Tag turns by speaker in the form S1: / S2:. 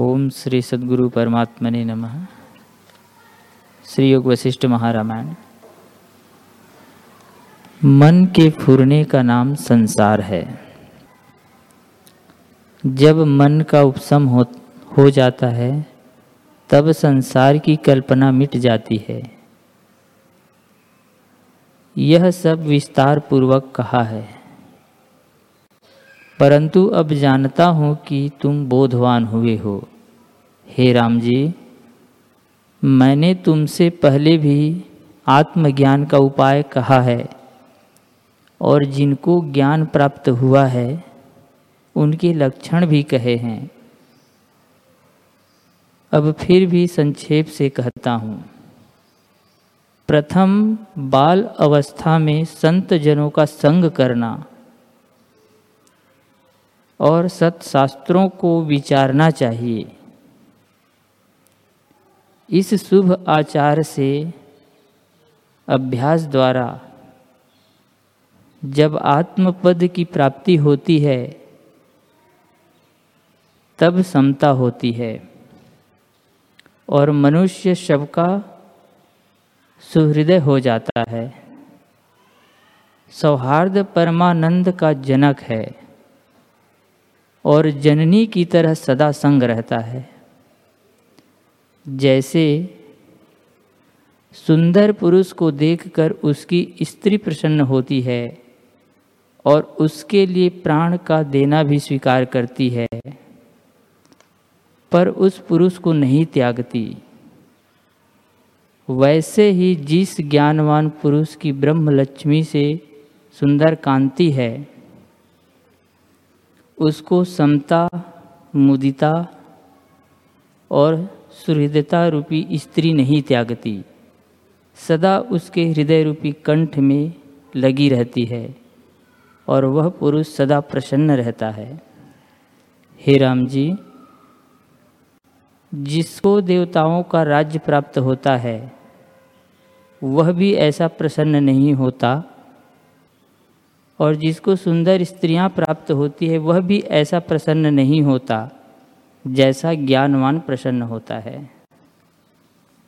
S1: ओम श्री सद्गुरु परमात्मने नमः। श्री योग वशिष्ठ महारामायण। मन के फुरने का नाम संसार है। जब मन का उपशम हो हो जाता है, तब संसार की कल्पना मिट जाती है। यह सब विस्तार पूर्वक कहा है। परंतु अब जानता हूँ कि तुम बोधवान हुए हो। हे राम जी मैंने तुमसे पहले भी आत्मज्ञान का उपाय कहा है, और जिनको ज्ञान प्राप्त हुआ है, उनके लक्षण भी कहे हैं। अब फिर भी संक्षेप से कहता हूँ। प्रथम, बाल अवस्था में संत जनों का संग करना। और सत्शास्त्रों को विचारना चाहिए। इस शुभ आचार से अभ्यास द्वारा जब आत्मपद की प्राप्ति होती है, तब समता होती है और मनुष्य सबका सुहृदय हो जाता है। सौहार्द परमानंद का जनक है। और जननी की तरह सदा संग रहता है। जैसे सुंदर पुरुष को देखकर उसकी स्त्री प्रसन्न होती है और उसके लिए प्राण का देना भी स्वीकार करती है, पर उस पुरुष को नहीं त्यागती। वैसे ही जिस ज्ञानवान पुरुष की ब्रह्म लक्ष्मी से सुंदर कांति है उसको समता, मुदिता और सुहृदता रूपी स्त्री नहीं त्यागती। सदा उसके हृदय रूपी कंठ में लगी रहती है और वह पुरुष सदा प्रसन्न रहता है। हे राम जी, जिसको देवताओं का राज्य प्राप्त होता है, वह भी ऐसा प्रसन्न नहीं होता। और जिसको सुंदर स्त्रियाँ प्राप्त होती है, वह भी ऐसा प्रसन्न नहीं होता, जैसा ज्ञानवान प्रसन्न होता है।